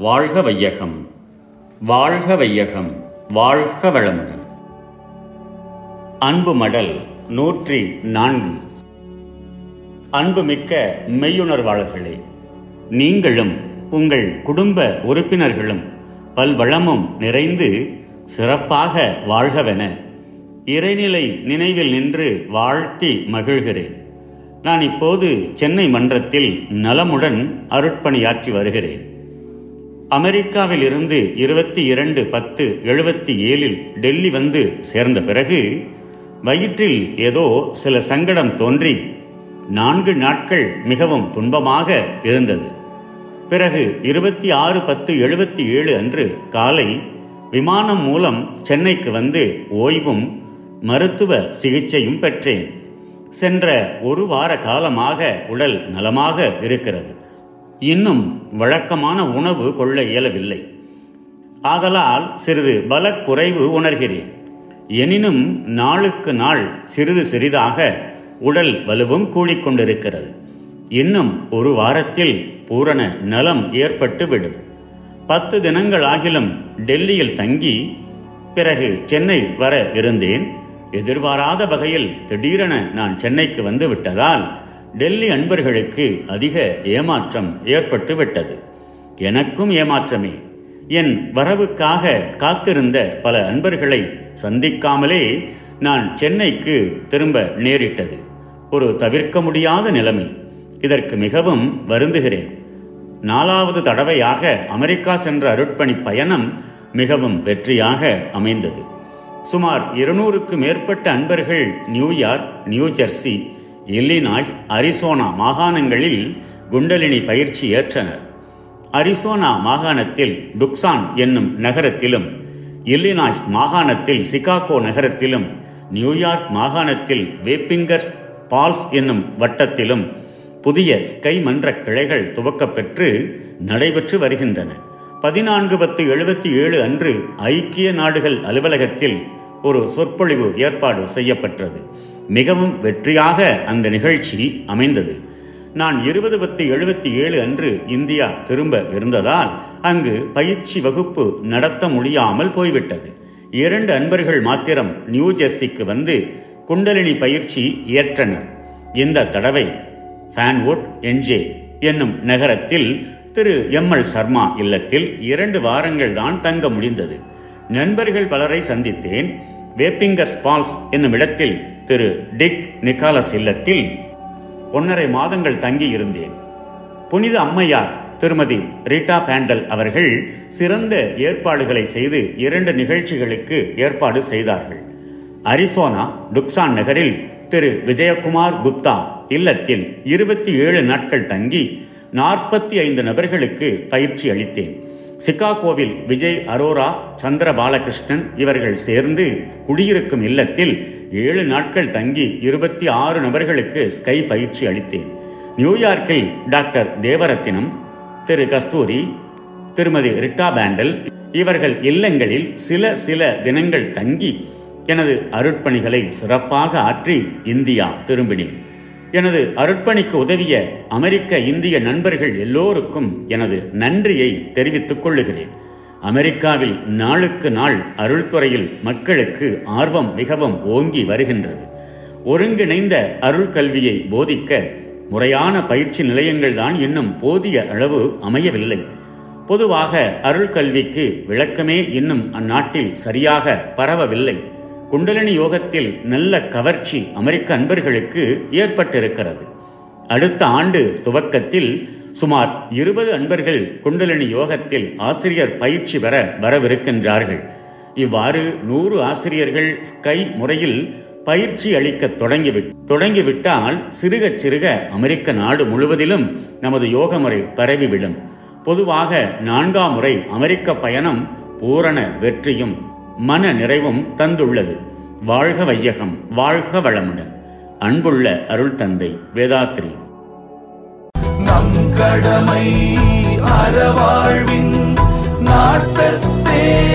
வாழ்க வையகம். வாழ்க வையகம் வாழ்க வளமுடன். அன்பு மடல் நூற்றி நான்கு. அன்புமிக்க மெய்யுணர்வாளர்களே நீங்களும் உங்கள் குடும்ப உறுப்பினர்களும் பல்வளமும் நிறைந்து சிறப்பாக வாழ்கவென இறைநிலை நினைவில் நின்று வாழ்த்தி மகிழ்கிறேன். நான் இப்போது சென்னை மன்றத்தில் நலமுடன் அருட்பணியாற்றி வருகிறேன். அமெரிக்காவில் இருந்து இருபத்தி இரண்டு பத்து எழுபத்தி ஏழில் டெல்லி வந்து சேர்ந்த பிறகு வயிற்றில் ஏதோ சில சங்கடம் தோன்றி நான்கு நாட்கள் மிகவும் துன்பமாக இருந்தது. பிறகு இருபத்தி ஆறு பத்து எழுபத்தி ஏழு அன்று காலை விமானம் மூலம் சென்னைக்கு வந்து ஓய்வும் மருத்துவ சிகிச்சையும் பெற்றேன். சென்ற ஒரு வார காலமாக உடல் நலமாக இருக்கிறது. இன்னும் வழக்கமான உணவு கொள்ள இயலவில்லை. ஆதலால் சிறிது பலக்குறைவு உணர்கிறேன். எனினும் நாளுக்கு நாள் சிறிது சிறிதாக உடல் வலுவும் கூடிக்கொண்டிருக்கிறது இன்னும் ஒரு வாரத்தில் பூரண நலம் ஏற்பட்டுவிடும். பத்து தினங்கள் ஆகிலும் டெல்லியில் தங்கி பிறகு சென்னை வர இருந்தேன். எதிர்பாராத வகையில் திடீரென நான் சென்னைக்கு வந்து விட்டதால் டெல்லி அன்பர்களுக்கு அதிக ஏமாற்றம் ஏற்பட்டுவிட்டது. எனக்கும் ஏமாற்றமே. என் வரவுக்காக காத்திருந்த பல அன்பர்களை சந்திக்காமலே நான் சென்னைக்கு திரும்ப நேரிட்டது. ஒரு தவிர்க்க முடியாத நிலைமை. இதற்கு மிகவும் வருந்துகிறேன். நாலாவது தடவையாக அமெரிக்கா சென்ற அருட்பணி பயணம் மிகவும் வெற்றியாக அமைந்தது. சுமார் இருநூறுக்கு மேற்பட்ட அன்பர்கள் New York New Jersey Illinois Arizona மாகாணங்களில் குண்டலினி பயிற்சி ஏற்றனர். அரிசோனா மாகாணத்தில் டுக்சான் என்னும் நகரத்திலும் இல்லினாய்ஸ் மாகாணத்தில் சிகாகோ நகரத்திலும் நியூயார்க் மாகாணத்தில் வேப்பிங்கர்ஸ் பால்ஸ் என்னும் வட்டத்திலும் புதிய ஸ்கை மன்ற கிளைகள் துவக்கப்பெற்று நடைபெற்று வருகின்றன. பதினான்கு பத்து எழுபத்தி ஏழு அன்று ஐக்கிய நாடுகள் அலுவலகத்தில் ஒரு சொற்பொழிவு ஏற்பாடு செய்யப்பட்டது. மிகவும் வெற்றியாக அந்த நிகழ்ச்சி அமைந்தது. நான் இருபது பத்து எழுபத்தி ஏழு அன்று இந்தியா திரும்ப இருந்ததால் அங்கு பயிற்சி வகுப்பு நடத்த முடியாமல் போய்விட்டது. இரண்டு அன்பர்கள் மாத்திரம் நியூ ஜெர்சிக்கு வந்து குண்டலினி பயிற்சி ஏற்றனர். இந்த தடவை ஃபேன்வுட் என்ஜே என்னும் நகரத்தில் திரு எம் எல் சர்மா இல்லத்தில் இரண்டு வாரங்கள் தான் தங்க முடிந்தது. நண்பர்கள் பலரை சந்தித்தேன். வேப்பிங்கர் ஸ்பால்ஸ் என்னும் இடத்தில் திரு டிக் நிக்காலஸ் இல்லத்தில் ஒன்றரை மாதங்கள் தங்கி இருந்தேன். புனித அம்மையார் திருமதி ரீட்டா பேண்டல் அவர்கள் சிறந்த ஏற்பாடுகளை செய்து இரண்டு நிகழ்ச்சிகளுக்கு ஏற்பாடு செய்தார்கள். அரிசோனா டுக்சான் நகரில் திரு விஜயகுமார் குப்தா இல்லத்தில் இருபத்தி ஏழு நாட்கள் தங்கி நாற்பத்தி ஐந்து நபர்களுக்கு பயிற்சி அளித்தேன். சிகாகோவில் விஜய் அரோரா சந்திர பாலகிருஷ்ணன் இவர்கள் சேர்ந்து குடியிருக்கும் இல்லத்தில் ஏழு நாட்கள் தங்கி இருபத்தி ஆறு நபர்களுக்கு ஸ்கை பயிற்சி அளித்தேன். நியூயார்க்கில் டாக்டர் தேவரத்தினம் திரு கஸ்தூரி திருமதி ரிட்டா பேண்டல் இவர்கள் இல்லங்களில் சில சில தினங்கள் தங்கி எனது அருட்பணிகளை சிறப்பாக ஆற்றி இந்தியா திரும்பினேன். எனது அருட்பணிக்கு உதவிய அமெரிக்க இந்திய நண்பர்கள் எல்லோருக்கும் எனது நன்றியை தெரிவித்துக் கொள்ளுகிறேன். அமெரிக்காவில் நாளுக்கு நாள் அருள்துறையில் மக்களுக்கு ஆர்வம் மிகவும் ஓங்கி வருகின்றது. ஒருங்கிணைந்த அருள் கல்வியை போதிக்க முறையான பயிற்சி நிலையங்கள் தான் இன்னும் போதிய அளவு அமையவில்லை. பொதுவாக அருள் கல்விக்கு விளக்கமே இன்னும் அந்நாட்டில் சரியாக பரவவில்லை. குண்டலினி யோகத்தில் நல்ல கவர்ச்சி அமெரிக்க அன்பர்களுக்கு ஏற்பட்டிருக்கிறது. அடுத்த ஆண்டு துவக்கத்தில் சுமார் இருபது அன்பர்கள் குண்டலினி யோகத்தில் ஆசிரியர் பயிற்சி பெற வரவிருக்கின்றார்கள். இவ்வாறு நூறு ஆசிரியர்கள் ஸ்கை முறையில் பயிற்சி அளிக்க தொடங்கிவிட் தொடங்கிவிட்டால் சிறுக சிறுக அமெரிக்க நாடு முழுவதிலும் நமது யோக முறை பரவிவிடும். பொதுவாக நான்காம் முறை அமெரிக்க பயணம் பூரண வெற்றியும் மன நிறைவும் தந்துள்ளது. வாழ்க வையகம் வாழ்க வளமுடன். அன்புள்ள அருள் தந்தை வேதாத்ரி. நம் கடமை அறவாழ்வின் நாட்டத்தே